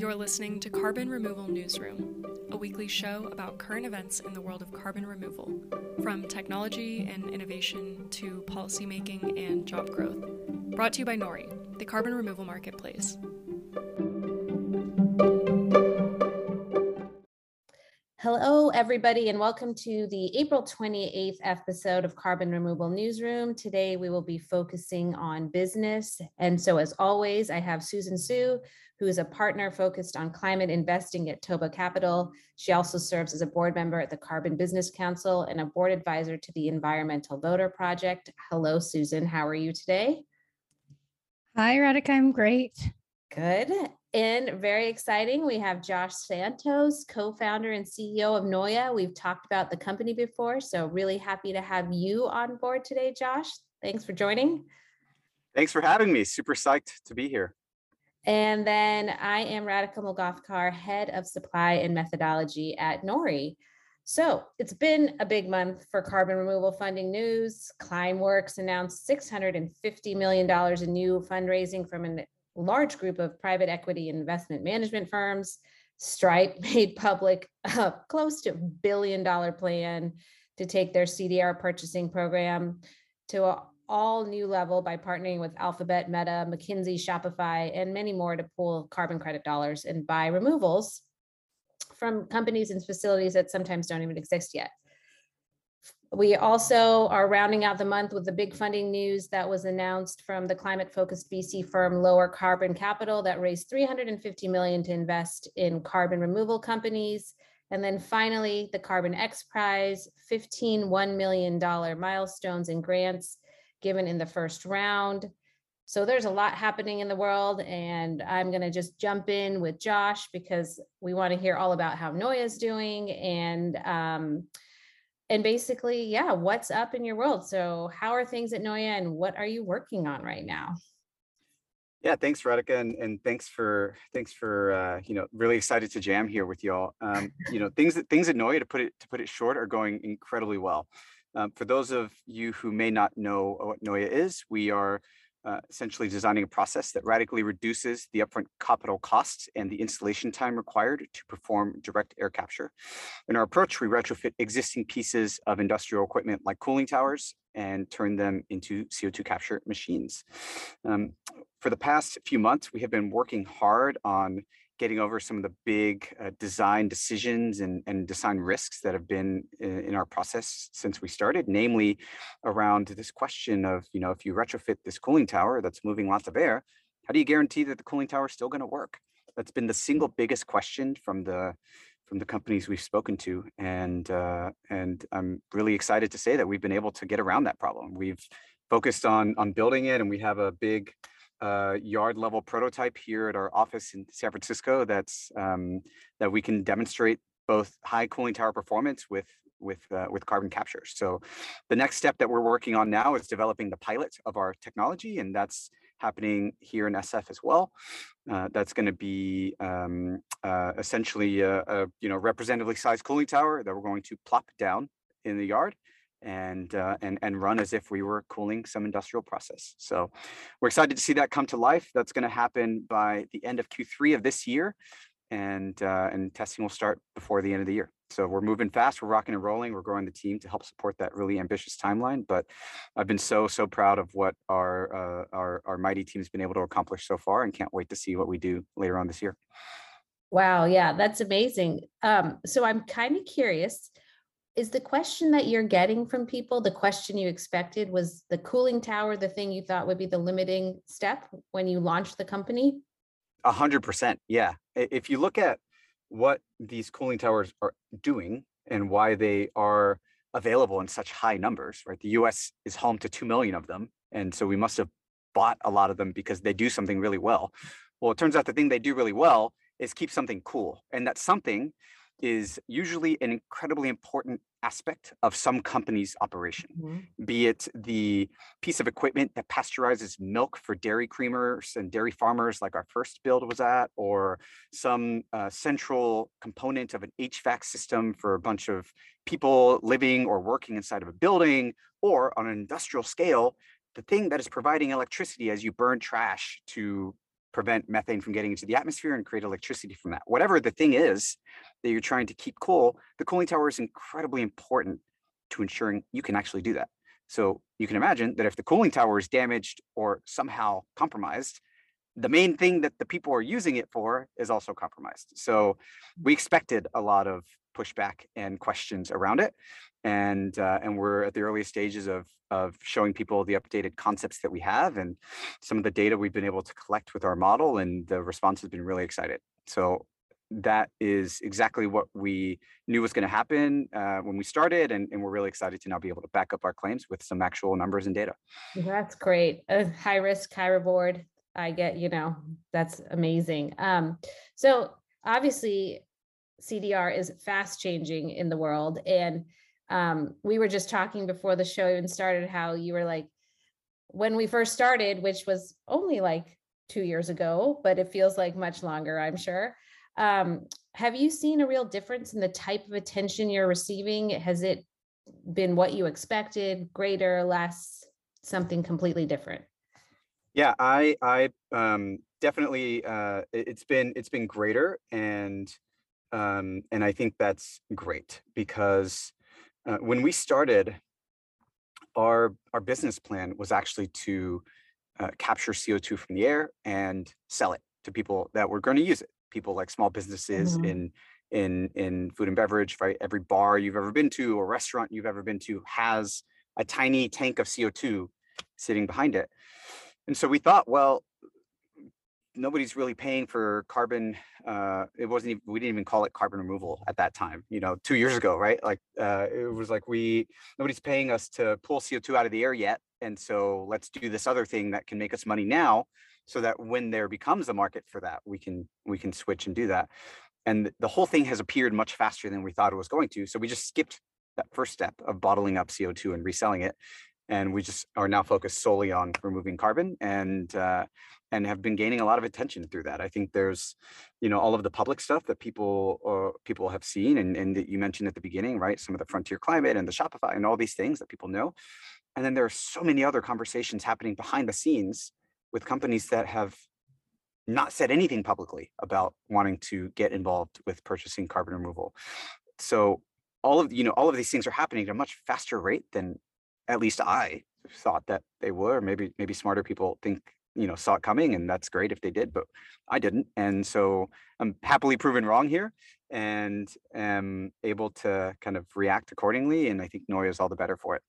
You're listening to Carbon Removal Newsroom, a weekly show about current events in the world of carbon removal, from technology and innovation to policymaking and job growth. Brought to you by Nori, the carbon removal marketplace. Hello, everybody, and welcome to the April 28th episode of Carbon Removal Newsroom. Today, we will be focusing on business. And so, as always, I have Susan Su, who is a partner focused on climate investing at Toba Capital. She also serves as a board member at the Carbon Business Council and a board advisor to the Environmental Voter Project. Hello, Susan. How are you today? Hi, Radhika. I'm great. Good. And very exciting, we have Josh Santos, co-founder and CEO of Noya. We've talked about the company before, so really happy to have you on board today, Josh. Thanks for joining. Thanks for having me. Super psyched to be here. And then I am Radhika Moolgavkar, head of supply and methodology at Nori. So it's been a big month for carbon removal funding news. Climeworks announced $650 million in new fundraising from an large group of private equity investment management firms. Stripe made public a close to billion dollar plan to take their CDR purchasing program to a all new level by partnering with Alphabet, Meta, McKinsey, Shopify, and many more to pool carbon credit dollars and buy removals from companies and facilities that sometimes don't even exist yet. We also are rounding out the month with the big funding news that was announced from the climate focused VC firm Lower Carbon Capital that raised 350 million to invest in carbon removal companies. And then finally, the Carbon X Prize, 15 $1 million milestones and grants given in the first round. So there's a lot happening in the world, and I'm going to just jump in with Josh because we want to hear all about how Noya is doing and um, and basically, yeah, what's up in your world? So, how are things at Noya and what are you working on right now? Yeah, thanks, Radhika, and, and thanks for thanks for uh, you know really excited to jam here with y'all. Um, you know things that things at Noya to put it to put it short are going incredibly well. Um, for those of you who may not know what Noya is, we are uh, essentially designing a process that radically reduces the upfront capital costs and the installation time required to perform direct air capture. In our approach, we retrofit existing pieces of industrial equipment like cooling towers and turn them into CO2 capture machines. Um, for the past few months, we have been working hard on getting over some of the big uh, design decisions and, and design risks that have been in, in, our process since we started, namely around this question of, you know, if you retrofit this cooling tower that's moving lots of air, how do you guarantee that the cooling tower is still going to work? That's been the single biggest question from the from the companies we've spoken to, and uh, and I'm really excited to say that we've been able to get around that problem. We've focused on on building it, and we have a big uh, yard level prototype here at our office in San Francisco that's um, that we can demonstrate both high cooling tower performance with with uh, with carbon capture. So the next step that we're working on now is developing the pilot of our technology, and that's happening here in SF as well. Uh, that's going to be um, uh, essentially a, a, you know representatively sized cooling tower that we're going to plop down in the yard and uh, and and run as if we were cooling some industrial process. So we're excited to see that come to life. That's going to happen by the end of Q3 of this year, and uh, and testing will start before the end of the year. So we're moving fast. We're rocking and rolling. We're growing the team to help support that really ambitious timeline. But I've been so so proud of what our uh, our our mighty team has been able to accomplish so far, and can't wait to see what we do later on this year. Wow, yeah, that's amazing. Um, so I'm kind of curious is the question that you're getting from people the question you expected was the cooling tower the thing you thought would be the limiting step when you launched the company? A hundred percent yeah. If you look at what these cooling towers are doing and why they are available in such high numbers right the us is home to 2 million of them and so we must have bought a lot of them because they do something really well. Well it turns out the thing they do really well is keep something cool and that something is usually an incredibly important aspect of some company's operation, mm-hmm. be it the piece of equipment that pasteurizes milk for dairy creamers and dairy farmers, like our first build was at, or some uh, central component of an HVAC system for a bunch of people living or working inside of a building, or on an industrial scale, the thing that is providing electricity as you burn trash to prevent methane from getting into the atmosphere and create electricity from that. Whatever the thing is that you're trying to keep cool, the cooling tower is incredibly important to ensuring you can actually do that. So you can imagine that if the cooling tower is damaged or somehow compromised, the main thing that the people are using it for is also compromised. So we expected a lot of pushback and questions around it. And uh, and we're at the early stages of of showing people the updated concepts that we have and some of the data we've been able to collect with our model and the response has been really excited. So that is exactly what we knew was going to happen uh, when we started and, and, we're really excited to now be able to back up our claims with some actual numbers and data that's great uh, high risk high reward i get you know that's amazing um, so obviously cdr is fast changing in the world and um, we were just talking before the show even started how you were like when we first started which was only like two years ago but it feels like much longer i'm sure um, have you seen a real difference in the type of attention you're receiving? Has it been what you expected, greater, less, something completely different? Yeah, I I um, definitely uh, it's been it's been greater and um, and I think that's great because uh, when we started, our our business plan was actually to uh, capture CO2 from the air and sell it to people that were going to use it people like small businesses mm-hmm. in in in food and beverage right every bar you've ever been to or restaurant you've ever been to has a tiny tank of co2 sitting behind it and so we thought well nobody's really paying for carbon uh it wasn't even, we didn't even call it carbon removal at that time you know two years ago right like uh it was like we nobody's paying us to pull co2 out of the air yet and so let's do this other thing that can make us money now so that when there becomes a market for that, we can we can switch and do that. And the whole thing has appeared much faster than we thought it was going to. So we just skipped that first step of bottling up CO2 and reselling it. And we just are now focused solely on removing carbon and uh, and have been gaining a lot of attention through that. I think there's, you know, all of the public stuff that people uh, people have seen and, and that you mentioned at the beginning, right? Some of the frontier climate and the Shopify and all these things that people know. And then there are so many other conversations happening behind the scenes with companies that have not said anything publicly about wanting to get involved with purchasing carbon removal. So all of you know all of these things are happening at a much faster rate than at least I thought that they were. Maybe maybe smarter people think you know saw it coming and that's great if they did but i didn't and so i'm happily proven wrong here and am able to kind of react accordingly and i think noya is all the better for it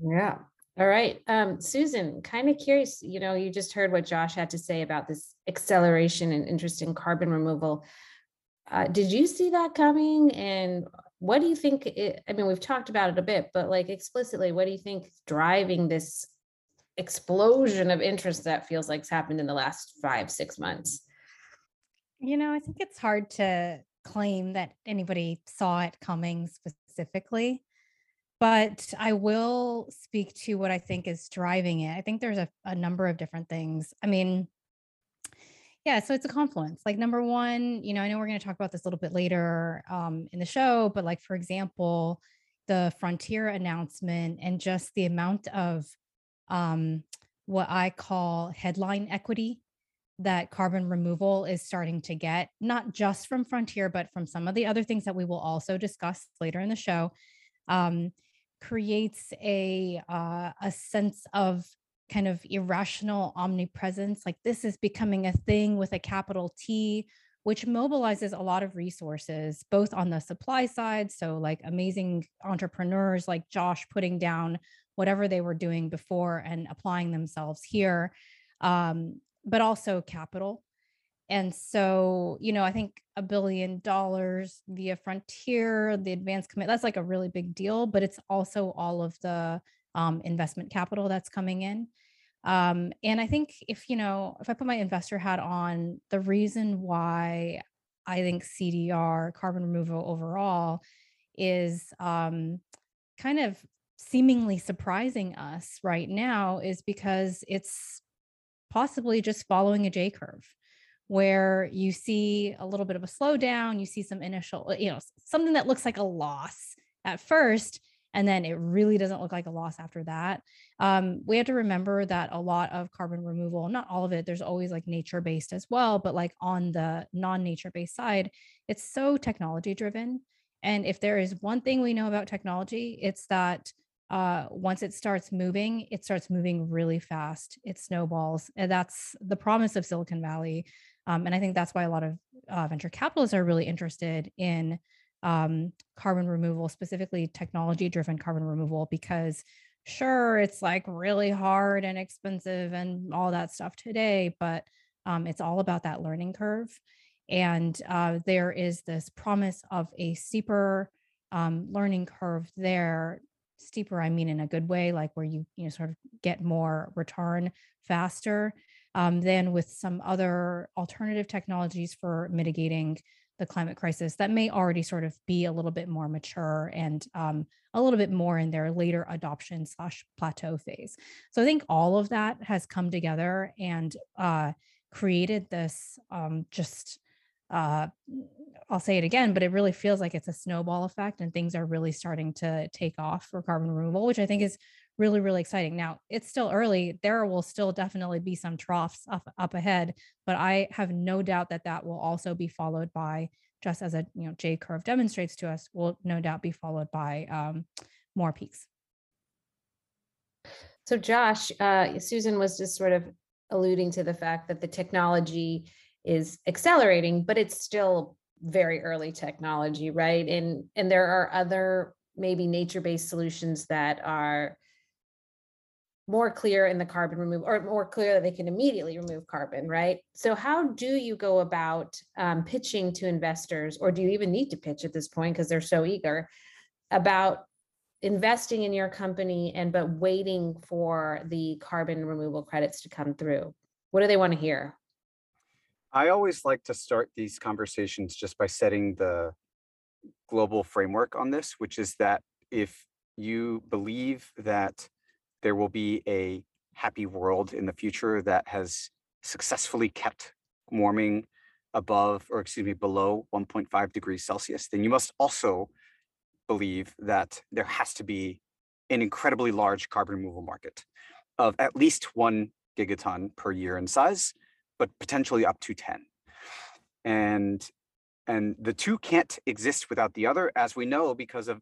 yeah all right. Um, Susan, kind of curious, you know, you just heard what Josh had to say about this acceleration and interest in carbon removal. Uh, did you see that coming? And what do you think? It, I mean, we've talked about it a bit, but like explicitly, what do you think driving this explosion of interest that feels like it's happened in the last five, six months? You know, I think it's hard to claim that anybody saw it coming specifically but I will speak to what I think is driving it. I think there's a, a number of different things. I mean, yeah, so it's a confluence. Like number one, you know, I know we're going to talk about this a little bit later um, in the show, but like for example, the Frontier announcement and just the amount of um, what I call headline equity that carbon removal is starting to get, not just from Frontier, but from some of the other things that we will also discuss later in the show. Um, creates a uh, a sense of kind of irrational omnipresence like this is becoming a thing with a capital T which mobilizes a lot of resources both on the supply side so like amazing entrepreneurs like Josh putting down whatever they were doing before and applying themselves here um, but also capital and so, you know, I think a billion dollars via Frontier, the advanced commit, that's like a really big deal, but it's also all of the um, investment capital that's coming in. Um, and I think if, you know, if I put my investor hat on, the reason why I think CDR, carbon removal overall, is um, kind of seemingly surprising us right now is because it's possibly just following a J curve where you see a little bit of a slowdown, you see some initial, uh, you know, something that looks like a loss at first, and then it really doesn't look like a loss after that. Um, we have to remember that a lot of carbon removal, not all of it, there's always like nature based as well, but like on the non nature based side, it's so technology driven. And if there is one thing we know about technology, it's that uh, once it starts moving, it starts moving really fast. It snowballs. And that's the promise of Silicon Valley. Um, and I think that's why a lot of uh, venture capitalists are really interested in um, carbon removal, specifically technology driven carbon removal, because sure, it's like really hard and expensive and all that stuff today, but um, it's all about that learning curve. And uh, there is this promise of a steeper um, learning curve there. Steeper, I mean, in a good way, like where you you know sort of get more return faster um, than with some other alternative technologies for mitigating the climate crisis that may already sort of be a little bit more mature and um, a little bit more in their later adoption slash plateau phase. So I think all of that has come together and uh, created this um, just uh, I'll say it again, but it really feels like it's a snowball effect and things are really starting to take off for carbon removal, which I think is really, really exciting. Now it's still early. There will still definitely be some troughs up, up ahead, but I have no doubt that that will also be followed by just as a you know J curve demonstrates to us, will no doubt be followed by um, more peaks. So Josh, uh, Susan was just sort of alluding to the fact that the technology is accelerating, but it's still very early technology, right? And and there are other maybe nature-based solutions that are more clear in the carbon remove or more clear that they can immediately remove carbon, right? So how do you go about um, pitching to investors, or do you even need to pitch at this point because they're so eager about investing in your company and but waiting for the carbon removal credits to come through? What do they want to hear? I always like to start these conversations just by setting the global framework on this, which is that if you believe that there will be a happy world in the future that has successfully kept warming above, or excuse me, below 1.5 degrees Celsius, then you must also believe that there has to be an incredibly large carbon removal market of at least one gigaton per year in size but potentially up to 10. And and the two can't exist without the other, as we know, because of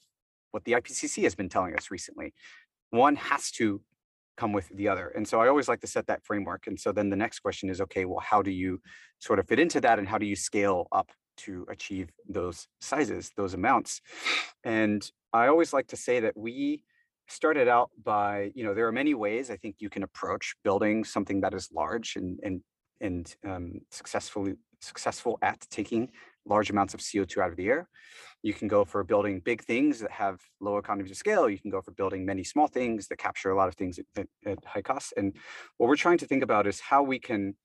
what the IPCC has been telling us recently. One has to come with the other. And so I always like to set that framework. And so then the next question is, okay, well, how do you sort of fit into that and how do you scale up to achieve those sizes, those amounts? And I always like to say that we started out by, you know, there are many ways I think you can approach building something that is large and, and and um, successfully successful at taking large amounts of CO2 out of the air. You can go for building big things that have low economies of scale. You can go for building many small things that capture a lot of things at, at, at high costs. And what we're trying to think about is how we can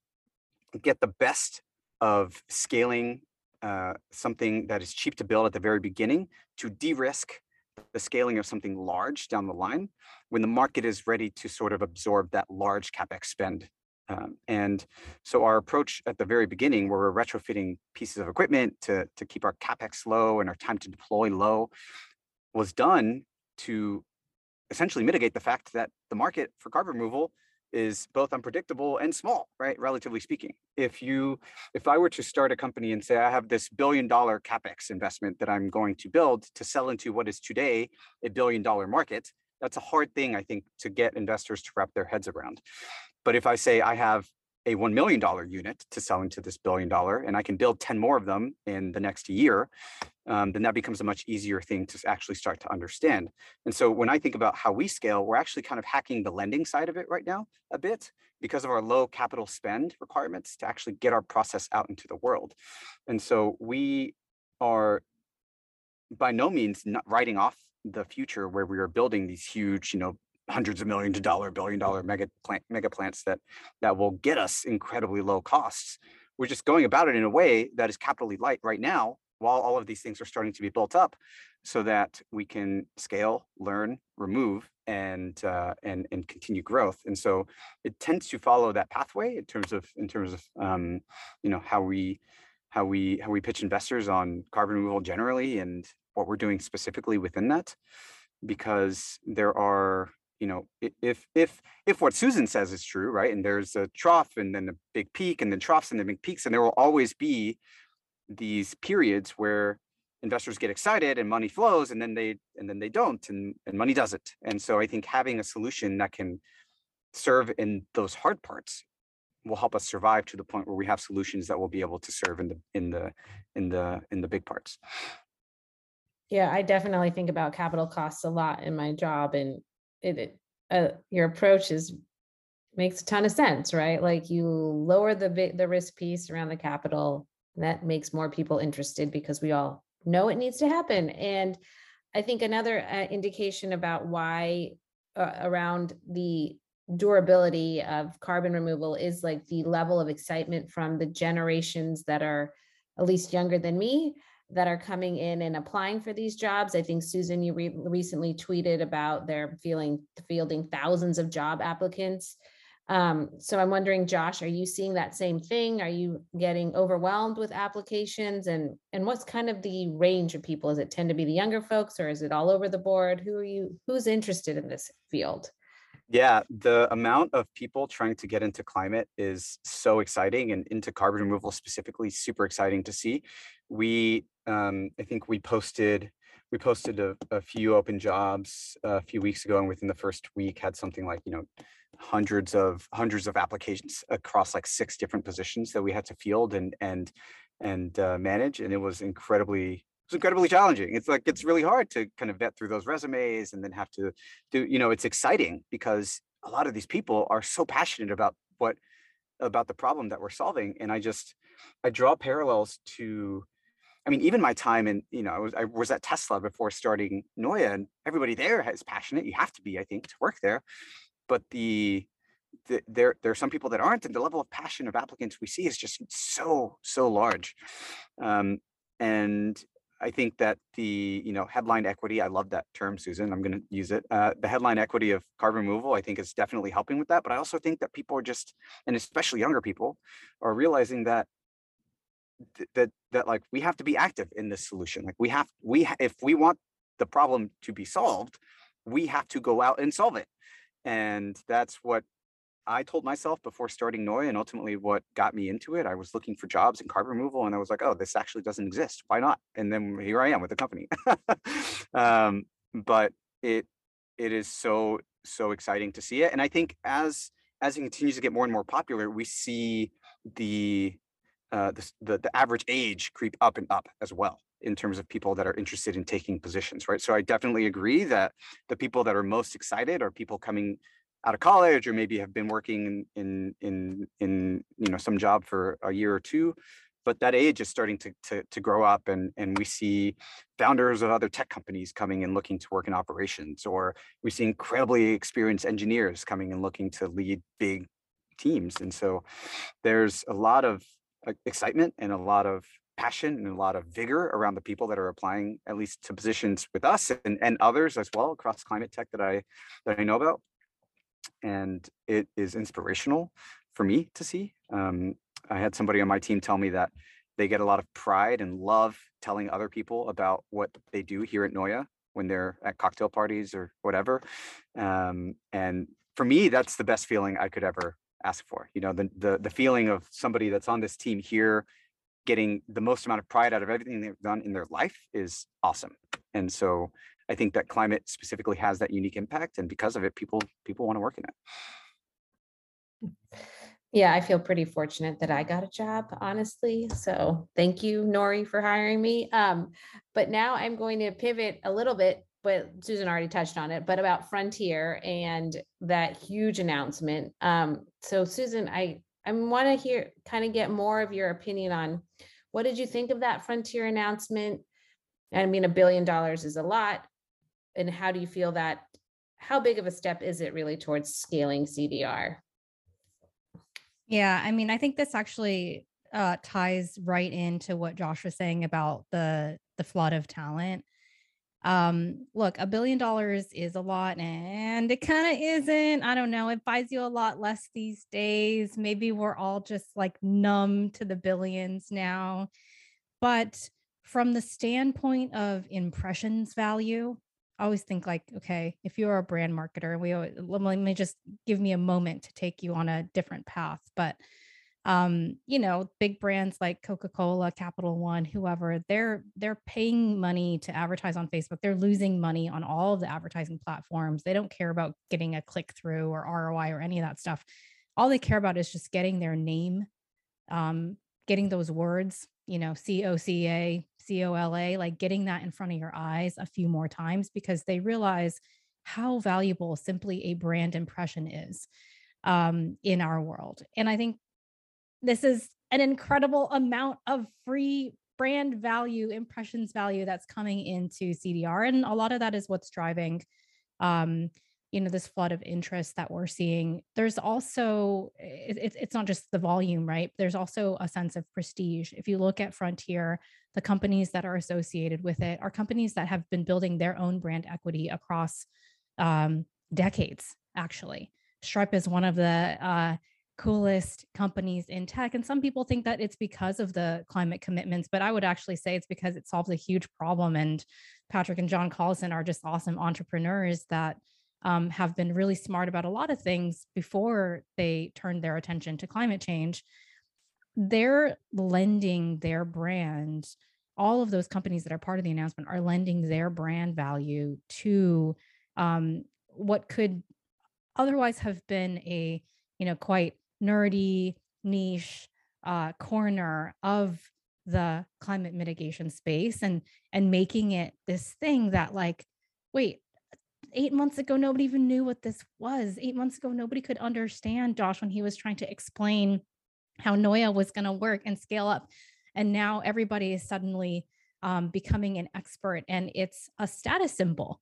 get the best of scaling uh, something that is cheap to build at the very beginning to de-risk the scaling of something large down the line when the market is ready to sort of absorb that large capex spend um, and so our approach at the very beginning, where we're retrofitting pieces of equipment to, to keep our capex low and our time to deploy low, was done to essentially mitigate the fact that the market for carbon removal is both unpredictable and small, right? Relatively speaking. If you, if I were to start a company and say, I have this billion dollar capex investment that I'm going to build to sell into what is today a billion dollar market, that's a hard thing, I think, to get investors to wrap their heads around. But if I say I have a $1 million unit to sell into this billion dollar and I can build 10 more of them in the next year, um, then that becomes a much easier thing to actually start to understand. And so when I think about how we scale, we're actually kind of hacking the lending side of it right now a bit because of our low capital spend requirements to actually get our process out into the world. And so we are by no means not writing off the future where we are building these huge, you know, hundreds of millions of dollar, billion dollar mega plant, mega plants that that will get us incredibly low costs. We're just going about it in a way that is capitally light right now, while all of these things are starting to be built up, so that we can scale, learn, remove, and uh, and and continue growth. And so it tends to follow that pathway in terms of in terms of um, you know how we how we how we pitch investors on carbon removal generally and what we're doing specifically within that. because there are you know if if if what susan says is true right and there's a trough and then a big peak and then troughs and then big peaks and there will always be these periods where investors get excited and money flows and then they and then they don't and, and money doesn't. And so i think having a solution that can serve in those hard parts will help us survive to the point where we have solutions that will be able to serve in the in the in the in the big parts. Yeah i definitely think about capital costs a lot in my job and it, uh, your approach is makes a ton of sense right like you lower the the risk piece around the capital that makes more people interested because we all know it needs to happen. And I think another uh, indication about why uh, around the durability of carbon removal is like the level of excitement from the generations that are at least younger than me that are coming in and applying for these jobs. I think Susan, you re- recently tweeted about their feeling fielding thousands of job applicants um, so I'm wondering, Josh, are you seeing that same thing? Are you getting overwhelmed with applications and and what's kind of the range of people? Is it tend to be the younger folks or is it all over the board? Who are you who's interested in this field? Yeah, the amount of people trying to get into climate is so exciting and into carbon removal specifically super exciting to see. We um, I think we posted we posted a, a few open jobs a few weeks ago and within the first week had something like, you know, hundreds of hundreds of applications across like six different positions that we had to field and and and uh, manage and it was incredibly it was incredibly challenging. It's like it's really hard to kind of vet through those resumes and then have to do you know it's exciting because a lot of these people are so passionate about what about the problem that we're solving and i just i draw parallels to I mean, even my time in, you know, I was I was at Tesla before starting Noya, and everybody there is passionate. You have to be, I think, to work there but the, the there there are some people that aren't and the level of passion of applicants we see is just so so large um, and I think that the you know headline equity, I love that term, Susan. I'm going to use it. Uh, the headline equity of carbon removal, I think, is definitely helping with that. But I also think that people are just, and especially younger people, are realizing that that that like we have to be active in this solution. Like we have we if we want the problem to be solved, we have to go out and solve it. And that's what I told myself before starting Noya and ultimately what got me into it. I was looking for jobs in carbon removal and I was like, oh, this actually doesn't exist. Why not? And then here I am with the company. um, but it it is so so exciting to see it. And I think as as it continues to get more and more popular, we see the uh, the, the, average age creep up and up as well in terms of people that are interested in taking positions, right? So I definitely agree that the people that are most excited are people coming out of college or maybe have been working in in in you know some job for a year or two but that age is starting to, to, to grow up and, and we see founders of other tech companies coming and looking to work in operations or we see incredibly experienced engineers coming and looking to lead big teams and so there's a lot of excitement and a lot of passion and a lot of vigor around the people that are applying at least to positions with us and, and others as well across climate tech that I that I know about. And it is inspirational for me to see. Um, I had somebody on my team tell me that they get a lot of pride and love telling other people about what they do here at Noya when they're at cocktail parties or whatever. Um, and for me, that's the best feeling I could ever ask for. You know, the the the feeling of somebody that's on this team here getting the most amount of pride out of everything they've done in their life is awesome. And so I think that climate specifically has that unique impact. And because of it, people people want to work in it. Yeah, I feel pretty fortunate that I got a job, honestly. So thank you, Nori, for hiring me. Um, but now I'm going to pivot a little bit, but Susan already touched on it, but about Frontier and that huge announcement. Um, so Susan, I I want to hear kind of get more of your opinion on what did you think of that frontier announcement? I mean, a billion dollars is a lot. And how do you feel that? How big of a step is it really towards scaling CDR? Yeah, I mean, I think this actually uh, ties right into what Josh was saying about the the flood of talent um look a billion dollars is a lot and it kind of isn't i don't know it buys you a lot less these days maybe we're all just like numb to the billions now but from the standpoint of impressions value I always think like, okay, if you're a brand marketer, we always, let me just give me a moment to take you on a different path. But um, you know, big brands like Coca-Cola, Capital One, whoever, they're they're paying money to advertise on Facebook. They're losing money on all of the advertising platforms. They don't care about getting a click through or ROI or any of that stuff. All they care about is just getting their name, um, getting those words, you know, C O C A, C O L A, like getting that in front of your eyes a few more times because they realize how valuable simply a brand impression is um, in our world. And I think this is an incredible amount of free brand value, impressions value that's coming into CDR. And a lot of that is what's driving um, you know, this flood of interest that we're seeing. There's also it, it's not just the volume, right? There's also a sense of prestige. If you look at Frontier, the companies that are associated with it are companies that have been building their own brand equity across um, decades, actually. Stripe is one of the uh, coolest companies in tech. And some people think that it's because of the climate commitments, but I would actually say it's because it solves a huge problem. And Patrick and John Collison are just awesome entrepreneurs that um, have been really smart about a lot of things before they turned their attention to climate change. They're lending their brand, all of those companies that are part of the announcement are lending their brand value to um, what could otherwise have been a you know quite nerdy niche uh, corner of the climate mitigation space and and making it this thing that like wait eight months ago nobody even knew what this was. Eight months ago nobody could understand josh when he was trying to explain how noya was going to work and scale up. And now everybody is suddenly um, becoming an expert and it's a status symbol.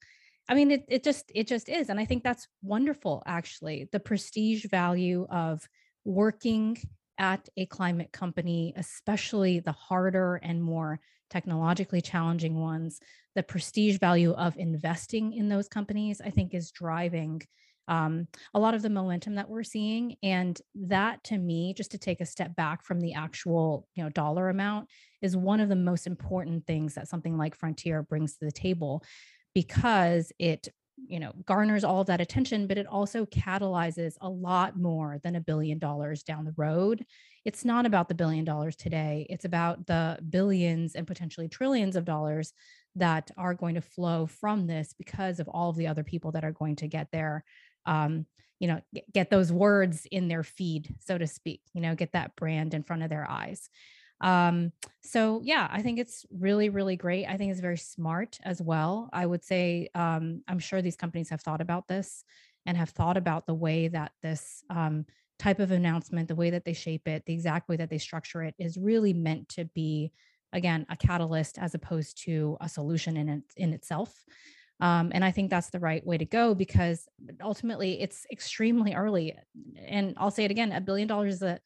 I mean it, it just it just is and i think that's wonderful actually the prestige value of working at a climate company, especially the harder and more technologically challenging ones, the prestige value of investing in those companies, I think, is driving um, a lot of the momentum that we're seeing. And that, to me, just to take a step back from the actual, you know, dollar amount, is one of the most important things that something like Frontier brings to the table, because it you know garners all of that attention but it also catalyzes a lot more than a billion dollars down the road. It's not about the billion dollars today. It's about the billions and potentially trillions of dollars that are going to flow from this because of all of the other people that are going to get there um, you know get those words in their feed so to speak you know get that brand in front of their eyes um, so yeah, I think it's really, really great. I think it's very smart as well. I would say um, I'm sure these companies have thought about this and have thought about the way that this um, type of announcement, the way that they shape it, the exact way that they structure it is really meant to be, again, a catalyst as opposed to a solution in it, in itself. Um, and I think that's the right way to go because ultimately it's extremely early. And I'll say it again: a billion dollars is a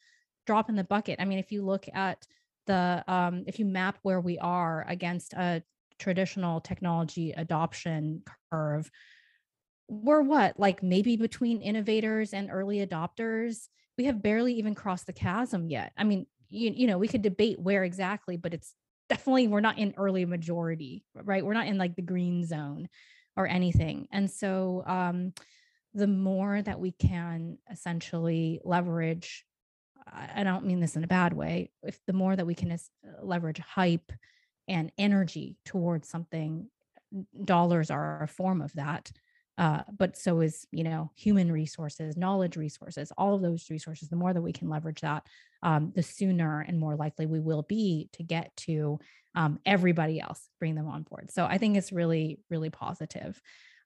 drop in the bucket. I mean, if you look at the um, if you map where we are against a traditional technology adoption curve we're what like maybe between innovators and early adopters we have barely even crossed the chasm yet. I mean you, you know we could debate where exactly but it's definitely we're not in early majority right? We're not in like the green zone or anything. And so um the more that we can essentially leverage I don't mean this in a bad way. If the more that we can uh, leverage hype and energy towards something, dollars are a form of that. Uh, but so is you know human resources, knowledge resources, all of those resources. The more that we can leverage that, um, the sooner and more likely we will be to get to um, everybody else, bring them on board. So I think it's really, really positive.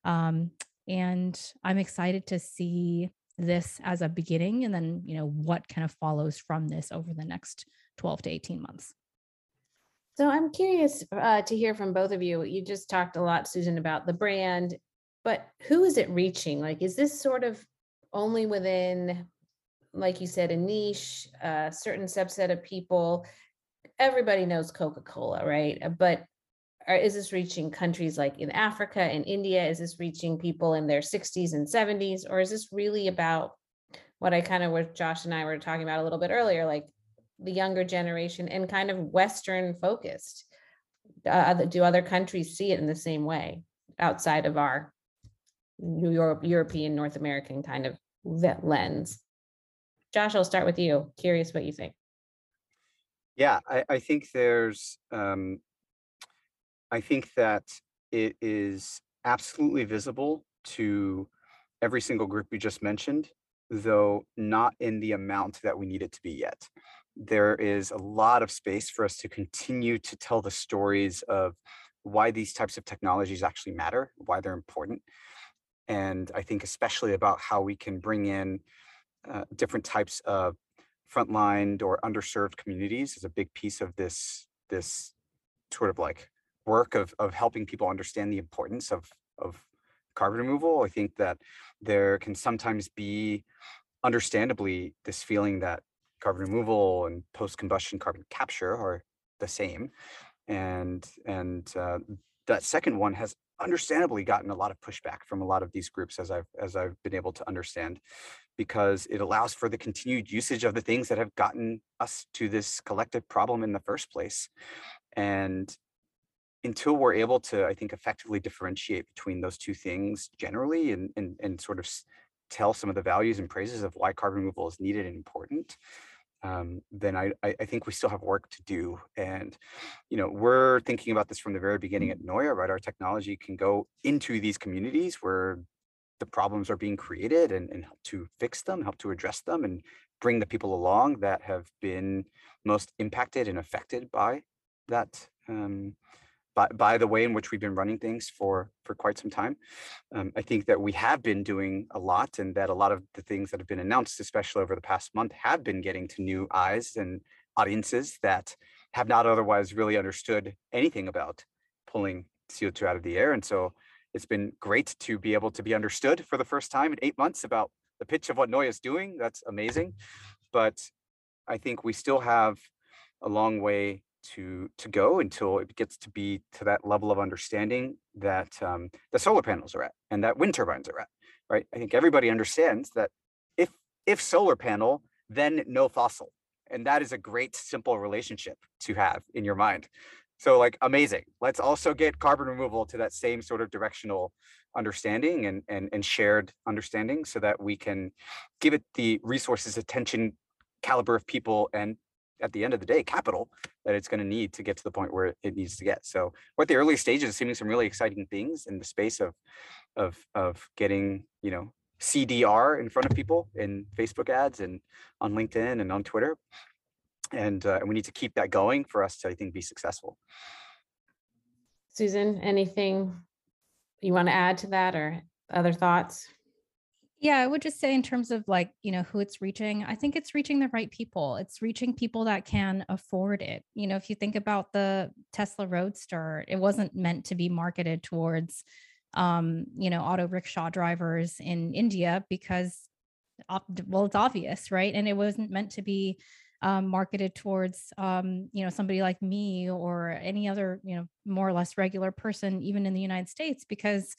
Um, and I'm excited to see this as a beginning and then you know what kind of follows from this over the next 12 to 18 months. So i'm curious uh, to hear from both of you. You just talked a lot susan about the brand but who is it reaching? Like is this sort of only within like you said a niche a certain subset of people? Everybody knows coca-cola right? But or is this reaching countries like in Africa and India? Is this reaching people in their 60s and 70s? Or is this really about what I kind of what Josh and I were talking about a little bit earlier, like the younger generation and kind of Western focused? Uh, do other countries see it in the same way? outside of our New York, European, North American kind of le- lens. Josh, I'll start with you. Curious what you think. Yeah, I, I think there's, um, I think that it is absolutely visible to every single group we just mentioned, though not in the amount that we need it to be yet. There is a lot of space for us to continue to tell the stories of why these types of technologies actually matter, why they're important. And I think especially about how we can bring in uh, different types of frontline or underserved communities is a big piece of this this sort of like work of of helping people understand the importance of of carbon removal. I think that there can sometimes be understandably this feeling that carbon removal and post combustion carbon capture are the same and and uh, that second one has understandably gotten a lot of pushback from a lot of these groups as I've as I've been able to understand because it allows for the continued usage of the things that have gotten us to this collective problem in the first place. And until we're able to, I think, effectively differentiate between those two things generally and, and, and sort of tell some of the values and praises of why carbon removal is needed and important, um, then I, I think we still have work to do. And, you know, we're thinking about this from the very beginning at Noya, right? Our technology can go into these communities where the problems are being created and, and help to fix them, help to address them and bring the people along that have been most impacted and affected by that um, by, by the way in which we've been running things for for quite some time. Um, I think that we have been doing a lot and that a lot of the things that have been announced, especially over the past month, have been getting to new eyes and audiences that have not otherwise really understood anything about pulling CO2 out of the air. And so it's been great to be able to be understood for the first time in eight months about the pitch of what Noya is doing. That's amazing. But I think we still have a long way to to go until it gets to be to that level of understanding that um, the solar panels are at and that wind turbines are at. Right. I think everybody understands that if if solar panel, then no fossil. And that is a great simple relationship to have in your mind. So like amazing. Let's also get carbon removal to that same sort of directional understanding and, and, and shared understanding so that we can give it the resources, attention, caliber of people, and at the end of the day, capital that it's going to need to get to the point where it needs to get. So we're at the early stages of seeing some really exciting things in the space of of of getting, you know, CDR in front of people in Facebook ads and on LinkedIn and on Twitter and uh, we need to keep that going for us to, I think, be successful. Susan, anything you want to add to that or other thoughts? Yeah, I would just say in terms of like, you know, who it's reaching, I think it's reaching the right people. It's reaching people that can afford it. You know, if you think about the Tesla Roadster, it wasn't meant to be marketed towards um, you know, auto rickshaw drivers in India because well, it's obvious, right? And it wasn't meant to be um, marketed towards um, you know somebody like me or any other you know more or less regular person even in the united states because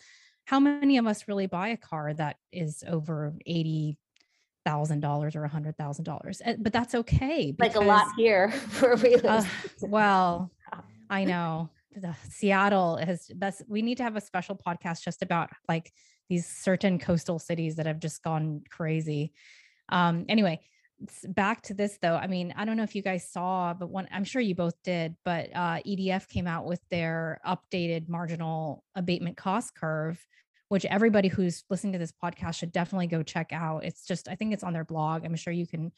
how many of us really buy a car that is over eighty thousand dollars or a hundred thousand dollars? Eh, but that's okay because, like a lot here where we live uh, well i know. Seattle has that's we need to have a special podcast just about like these certain coastal cities that have just gone crazy. Um anyway back to this though i mean i don't know if you guys saw but one i'm sure you both did but uh, edf came out with their updated marginal abatement cost curve which everybody who's listening to this podcast should definitely go check out. It's just i think it's on their blog. I'm sure you can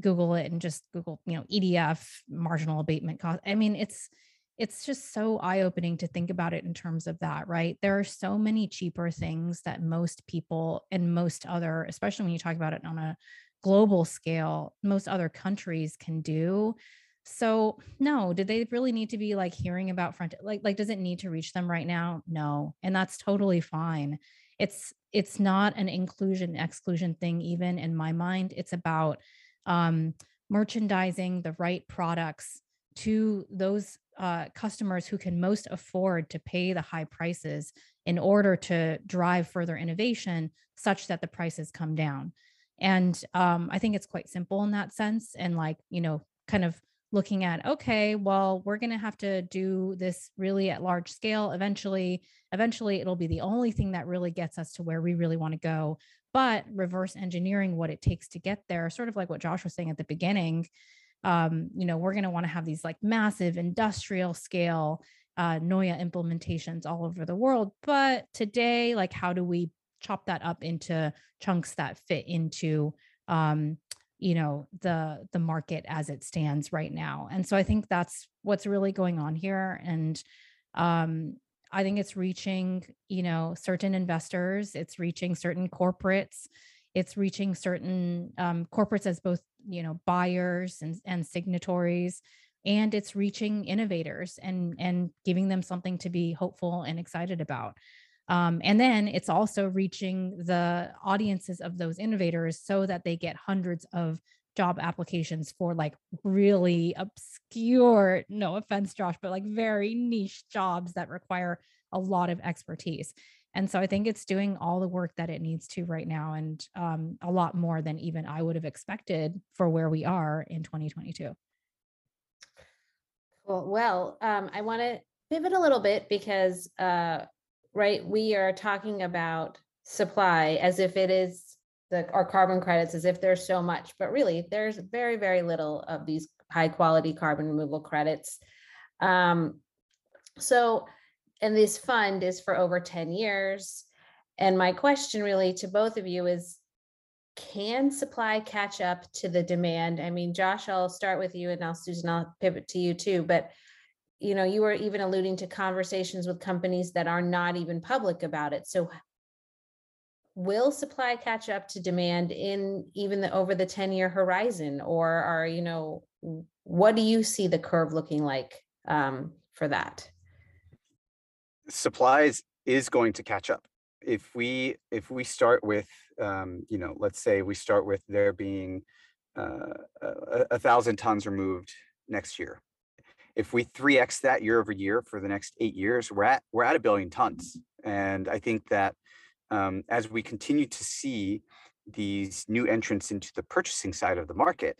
google it and just google you know edf marginal abatement cost. I mean it's it's just so eye-opening to think about it in terms of that right? There are so many cheaper things that most people and most other especially when you talk about it on a global scale most other countries can do. So no did they really need to be like hearing about front like like does it need to reach them right now? No and that's totally fine. It's it's not an inclusion exclusion thing even in my mind. It's about um merchandising the right products to those uh, customers who can most afford to pay the high prices in order to drive further innovation such that the prices come down and um, I think it's quite simple in that sense. And like, you know, kind of looking at okay well we're going to have to do this really at large scale eventually eventually it'll be the only thing that really gets us to where we really want to go but reverse engineering what it takes to get there sort of like what josh was saying at the beginning um, you know we're going to want to have these like massive industrial scale uh, noya implementations all over the world but today like how do we chop that up into chunks that fit into um, you know the the market as it stands right now. And so i think that's what's really going on here. And um i think it's reaching you know certain investors it's reaching certain corporates it's reaching certain um, corporates as both you know buyers and, and signatories and it's reaching innovators and and giving them something to be hopeful and excited about um, and then it's also reaching the audiences of those innovators so that they get hundreds of job applications for like really obscure, no offense, Josh, but like very niche jobs that require a lot of expertise. And so I think it's doing all the work that it needs to right now and um, a lot more than even I would have expected for where we are in 2022. Cool. Well, um, I want to pivot a little bit because uh, right, we are talking about supply as if it is the, our carbon credits as if there's so much, but really there's very, very little of these high quality carbon removal credits. Um, so, and this fund is for over 10 years. And my question really to both of you is, can supply catch up to the demand? I mean, Josh, I'll start with you and now Susan, I'll pivot to you too, but you know, you were even alluding to conversations with companies that are not even public about it. So will supply catch up to demand in even the over the 10 year horizon? Or are you know what do you see the curve looking like um, for that? Supplies is going to catch up. If we if we start with um, you know let's say we start with there being uh, a, a thousand tons removed next year if we 3x that year over year for the next eight years, we're at we're at a billion tons. And I think that um, as we continue to see these new entrants into the purchasing side of the market,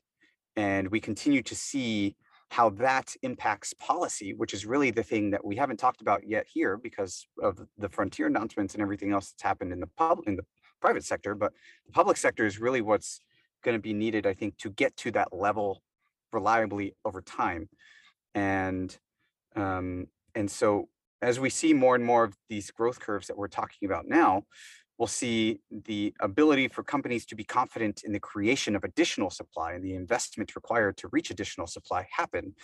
and we continue to see how that impacts policy, which is really the thing that we haven't talked about yet here because of the frontier announcements and everything else that's happened in the public in the private sector. But the public sector is really what's going to be needed, I think, to get to that level reliably over time and um, and so as we see more and more of these growth curves that we're talking about now we'll see the ability for companies to be confident in the creation of additional supply and the investment required to reach additional supply happen.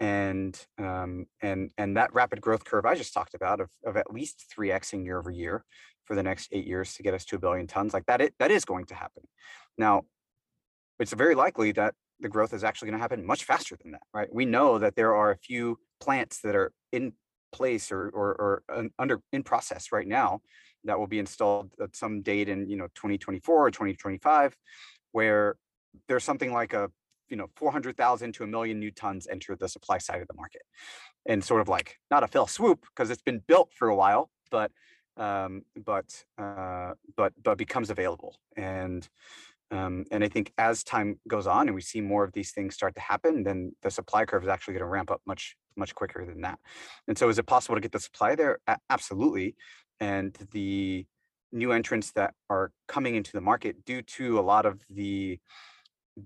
And um, and and that rapid growth curve I just talked about of, of at least 3xing year over year for the next eight years to get us to a billion tons like that it, that is going to happen. Now it's very likely that the growth is actually going to happen much faster than that, right? We know that there are a few plants that are in place or, or, or under in process right now that will be installed at some date in you know 2024 or 2025 where there's something like a you know 400,000 to a million new tons enter the supply side of the market and sort of like not a fell swoop because it's been built for a while but um, but uh, but but becomes available and um, and I think as time goes on and we see more of these things start to happen, then the supply curve is actually going to ramp up much, much quicker than that. And so is it possible to get the supply there? Absolutely. And the new entrants that are coming into the market due to a lot of the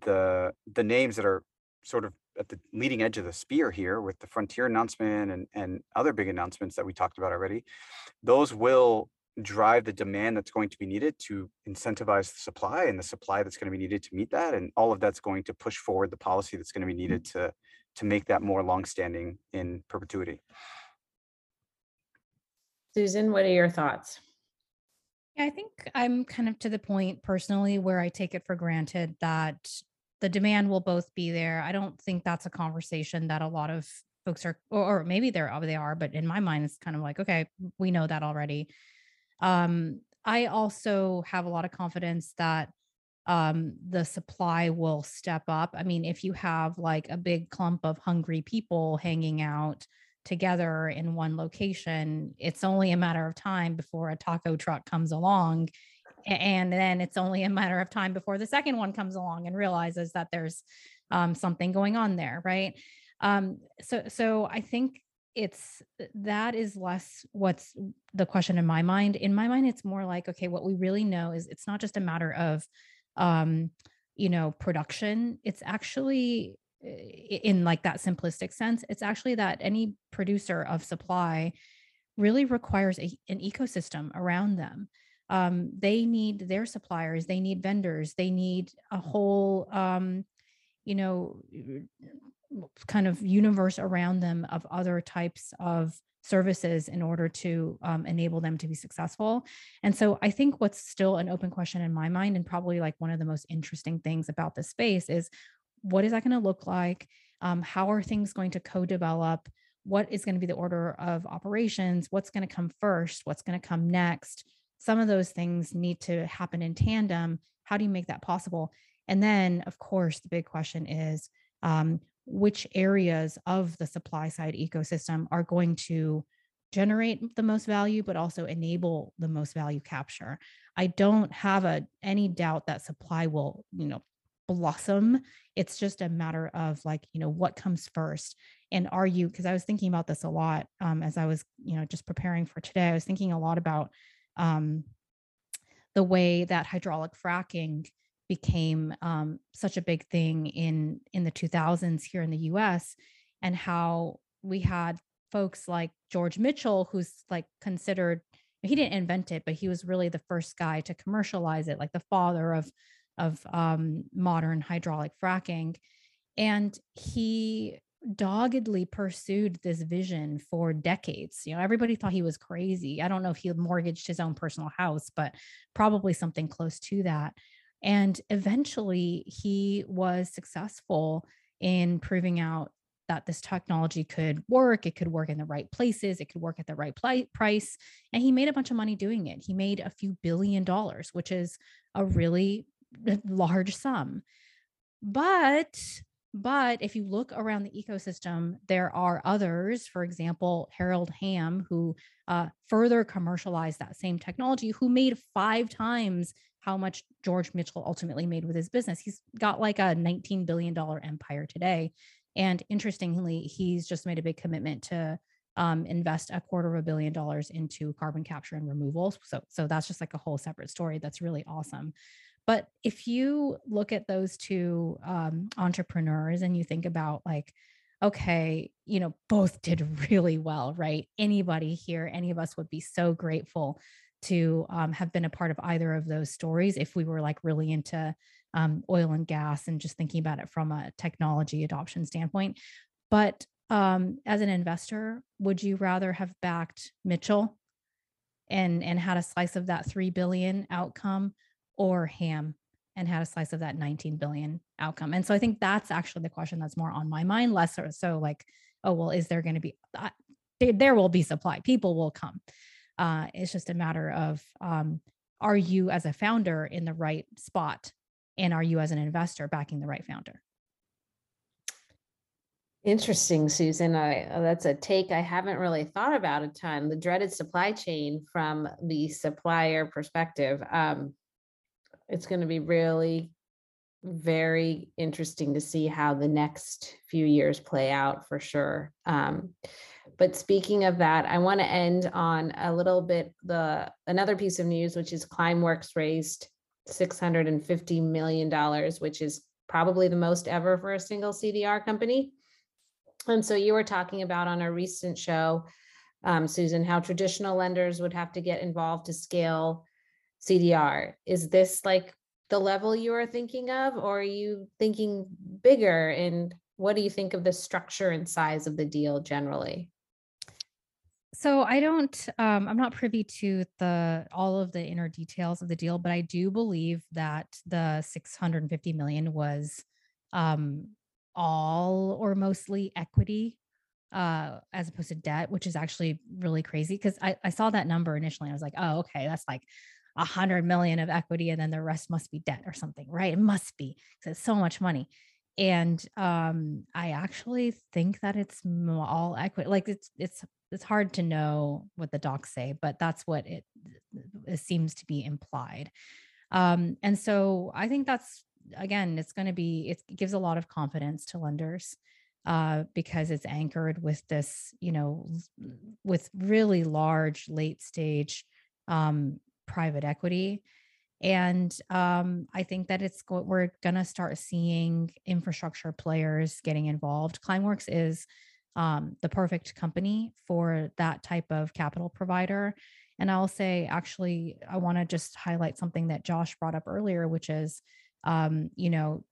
the the names that are sort of at the leading edge of the spear here with the frontier announcement and and other big announcements that we talked about already those will drive the demand that's going to be needed to incentivize the supply and the supply that's going to be needed to meet that and all of that's going to push forward the policy that's going to be mm. needed to to make that more longstanding in perpetuity susan what are your thoughts yeah, I think I'm kind of to the point personally where I take it for granted that the demand will both be there. I don't think that's a conversation that a lot of folks are, or, or maybe they're, they are, but in my mind, it's kind of like, okay, we know that already. Um, I also have a lot of confidence that um, the supply will step up. I mean, if you have like a big clump of hungry people hanging out together in one location, it's only a matter of time before a taco truck comes along. And then it's only a matter of time before the second one comes along and realizes that there's um, something going on there, right? Um, so so I think it's that is less what's the question in my mind. In my mind, it's more like, okay, what we really know is it's not just a matter of um, you know, production. It's actually in like that simplistic sense, it's actually that any producer of supply really requires a, an ecosystem around them. Um, they need their suppliers, they need vendors, they need a whole, um, you know, kind of universe around them of other types of services in order to um, enable them to be successful. And so I think what's still an open question in my mind, and probably like one of the most interesting things about this space, is what is that going to look like? Um, how are things going to co-develop? What is going to be the order of operations? What's going to come first? What's going to come next? Some of those things need to happen in tandem. How do you make that possible? And then, of course, the big question is um, which areas of the supply side ecosystem are going to generate the most value but also enable the most value capture. I don't have a any doubt that supply will you know blossom. It's just a matter of like you know what comes first and are you because i was thinking about this a lot um, as i was you know just preparing for today i was thinking a lot about um, the way that hydraulic fracking became um, such a big thing in in the 2000s here in the us and how we had folks like george mitchell who's like considered he didn't invent it but he was really the first guy to commercialize it like the father of of um, modern hydraulic fracking. And he doggedly pursued this vision for decades. You know, everybody thought he was crazy. I don't know if he mortgaged his own personal house, but probably something close to that. And eventually he was successful in proving out that this technology could work. It could work in the right places. It could work at the right pl- price. And he made a bunch of money doing it. He made a few billion dollars, which is a really eh, large sum. But but if you look around the ecosystem, there are others, for example, Harold Hamm, who uh, further commercialized that same technology, who made five times how much George Mitchell ultimately made with his business. He's got like a $19 billion empire today. And interestingly, he's just made a big commitment to um, invest a quarter of a billion dollars into carbon capture and removal. So, so that's just like a whole separate story. That's really awesome. But if you look at those two um, entrepreneurs and you think about like, okay, you know, both did really well, right? Anybody here, any of us would be so grateful to um, have been a part of either of those stories if we were like really into um, oil and gas and just thinking about it from a technology adoption standpoint. But um, as an investor, would you rather have backed Mitchell and and had a slice of that three billion outcome, or Hamm and had a slice of that 19 billion outcome. And so I think that's actually the question that's more on my mind, less so like, oh, well, is there going to be, uh, there will be supply, people will come. Uh, it's just a matter of, um, are you as a founder in the right spot? And are you as an investor backing the right founder? Interesting, Susan. I, uh, that's a take I haven't really thought about a ton. The dreaded supply chain from the supplier perspective. Um, it's going to be really very interesting to see how the next few years play out for sure. Um, but speaking of that, I want to end on a little bit the another piece of news, which is Climeworks raised $650 million, which is probably the most ever for a single CDR company. And so you were talking about on a recent show, um, Susan, how traditional lenders would have to get involved to scale CDR. Is this like the level you are thinking of, or are you thinking bigger? And what do you think of the structure and size of the deal generally? So I don't um, I'm not privy to the all of the inner details of the deal, but I do believe that the 650 million was um, all or mostly equity uh, as opposed to debt, which is actually really crazy because I, I saw that number initially. I was like, oh, okay, that's like a hundred million of equity and then the rest must be debt or something, right? It must be because it's so much money. And um, I actually think that it's all equity. Like it's it's it's hard to know what the docs say, but that's what it, it seems to be implied. Um, and so I think that's again, it's going to be, it gives a lot of confidence to lenders uh, because it's anchored with this, you know, with really large late stage um, private equity. And um, I think that it's go- we're going to start seeing infrastructure players getting involved. Climeworks is um, the perfect company for that type of capital provider. And I'll say, actually, I want to just highlight something that Josh brought up earlier, which is, um, you know,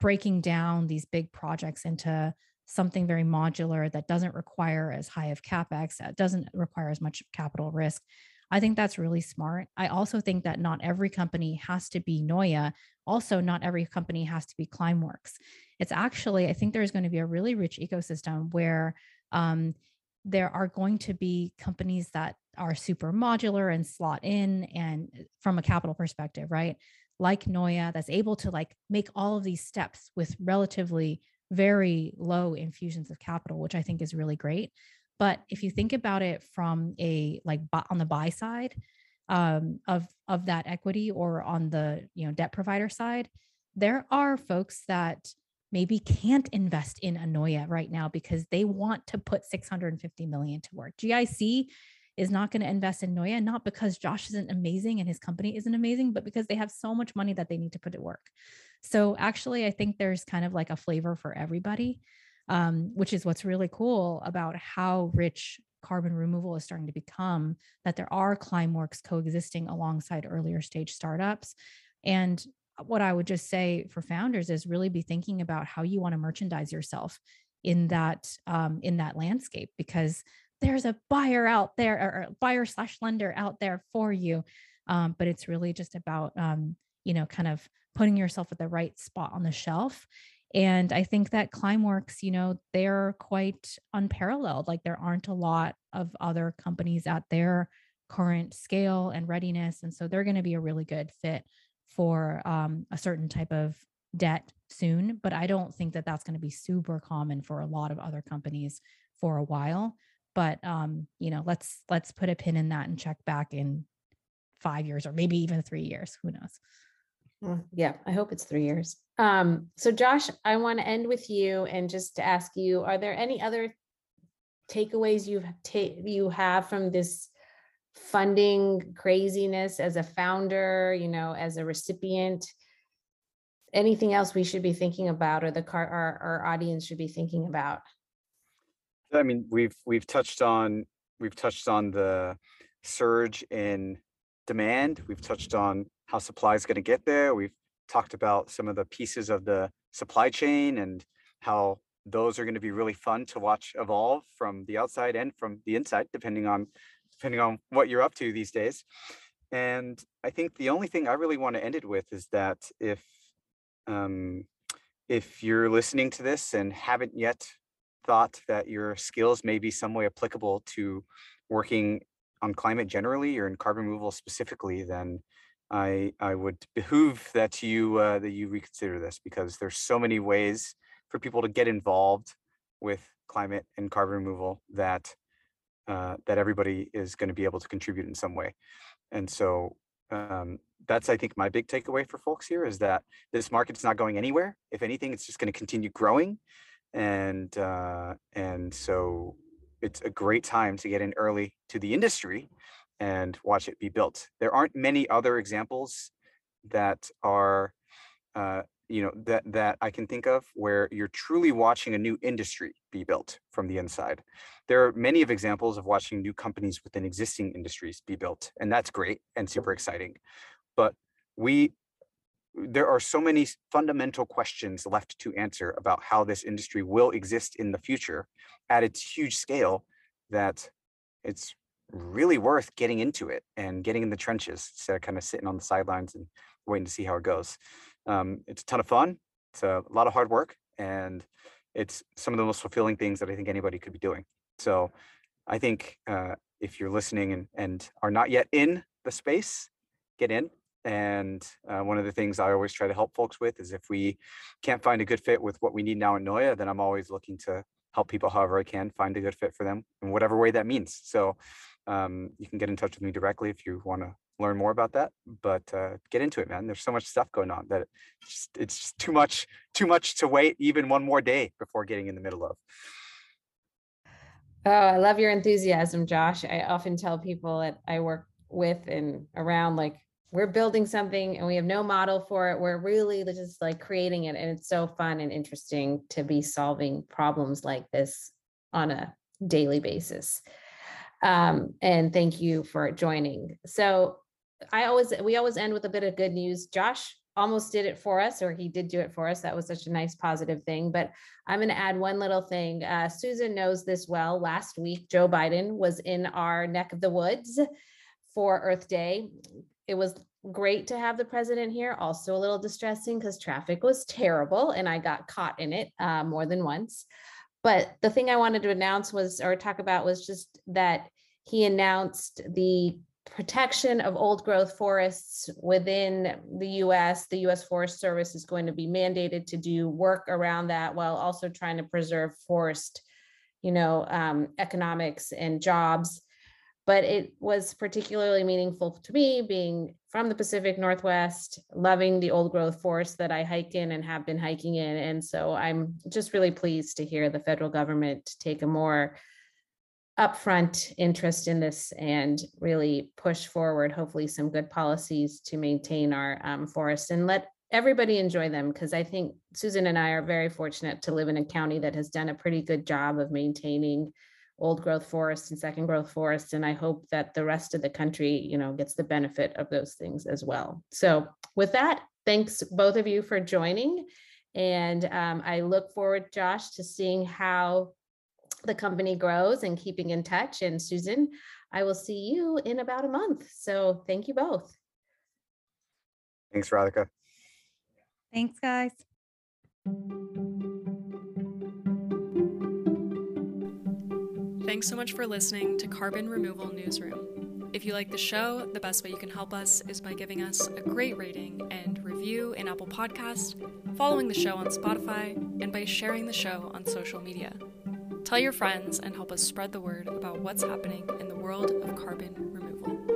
breaking down these big projects into something very modular that doesn't require as high of capex, that doesn't require as much capital risk. I think that's really smart. I also think that not every company has to be Noya. Also, not every company has to be Climeworks. It's actually, I think there's going to be a really rich ecosystem where um, there are going to be companies that are super modular and slot in and uh, from a capital perspective, right? Like Noya, that's able to like make all of these steps with relatively very low infusions of capital, which I think is really great. But if you think about it from a like on the buy side um, of of that equity or on the you know debt provider side, there are folks that maybe can't invest in a Noya right now because they want to put 650 million to work. GIC is not going to invest in Noya, not because Josh isn't amazing and his company isn't amazing, but because they have so much money that they need to put to work. So actually, I think there's kind of like a flavor for everybody um, which is what's really cool about how rich carbon removal is starting to become that there are climeworks coexisting alongside earlier stage startups. And what i would just say for founders is really be thinking about how you want to merchandise yourself in that um, in that landscape because there's a buyer out there or buyer slash lender out there for you. Um, but it's really just about um, you know kind of putting yourself at the right spot on the shelf and I think that Climeworks, you know, they're quite unparalleled. Like there aren't a lot of other companies at their current scale and readiness. And so they're going to be a really good fit for um, a certain type of debt soon. But I don't think that that's going to be super common for a lot of other companies for a while. But um, you know, let's let's put a pin in that and check back in five years or maybe even three years. Who knows? Yeah, I hope it's three years. Um, so Josh, I want to end with you and just to ask you, are there any other takeaways you've you have from this funding craziness as a founder, you know, as a recipient? Anything else we should be thinking about or the car our, our audience should be thinking about? I mean, we've we've touched on we've touched on the surge in demand. We've touched on how supply is going to get there. We've talked about some of the pieces of the supply chain and how those are going to be really fun to watch evolve from the outside and from the inside, depending on depending on what you're up to these days. And I think the only thing I really want to end it with is that if um, if you're listening to this and haven't yet thought that your skills may be some way applicable to working on climate generally or in carbon removal specifically, then I I would behoove that you uh, that you reconsider this because there's so many ways for people to get involved with climate and carbon removal that uh, that everybody is going to be able to contribute in some way, and so um, that's I think my big takeaway for folks here is that this market's not going anywhere. If anything, it's just going to continue growing, and uh, and so it's a great time to get in early to the industry and watch it be built. There aren't many other examples that are, uh, you know, that that I can think of where you're truly watching a new industry be built from the inside. There are many of examples of watching new companies within existing industries be built, and that's great and super exciting. But we there are so many fundamental questions left to answer about how this industry will exist in the future at its huge scale that it's really worth getting into it and getting in the trenches instead of kind of sitting on the sidelines and waiting to see how it goes. Um, it's a ton of fun. It's a lot of hard work and it's some of the most fulfilling things that I think anybody could be doing. So I think uh, if you're listening and, and are not yet in the space, get in. And uh, one of the things I always try to help folks with is if we can't find a good fit with what we need now in Noya, then I'm always looking to help people however I can find a good fit for them in whatever way that means. So um, you can get in touch with me directly if you want to learn more about that. But uh, get into it, man. There's so much stuff going on that it's just, it's just too much too much to wait even one more day before getting in the middle of. Oh, I love your enthusiasm, Josh. I often tell people that I work with and around like we're building something and we have no model for it. We're really just like creating it. And it's so fun and interesting to be solving problems like this on a daily basis. Um, and thank you for joining. So I always, we always end with a bit of good news. Josh almost did it for us, or he did do it for us. That was such a nice positive thing. But I'm going to add one little thing. Uh, Susan knows this well. Last week, Joe Biden was in our neck of the woods for Earth Day. It was great to have the president here. Also, a little distressing because traffic was terrible and I got caught in it uh, more than once. But the thing I wanted to announce was, or talk about, was just that he announced the protection of old growth forests within the US. The US Forest Service is going to be mandated to do work around that while also trying to preserve forest, you know, um, economics and jobs but it was particularly meaningful to me being from the Pacific Northwest, loving the old growth forest that I hike in and have been hiking in. And so I'm just really pleased to hear the federal government take a more upfront interest in this and really push forward, hopefully, some good policies to maintain our um, forests and let everybody enjoy them. Because I think Susan and I are very fortunate to live in a county that has done a pretty good job of maintaining old growth forests and second growth forests and i hope that the rest of the country you know gets the benefit of those things as well so with that thanks both of you for joining and um, i look forward josh to seeing how the company grows and keeping in touch. And susan i will see you in about a month. So thank you both. Thanks radhika. Thanks guys. Thanks so much for listening to Carbon Removal Newsroom. If you like the show, the best way you can help us is by giving us a great rating and review in Apple Podcast, following the show on Spotify, and by sharing the show on social media. Tell your friends and help us spread the word about what's happening in the world of carbon removal.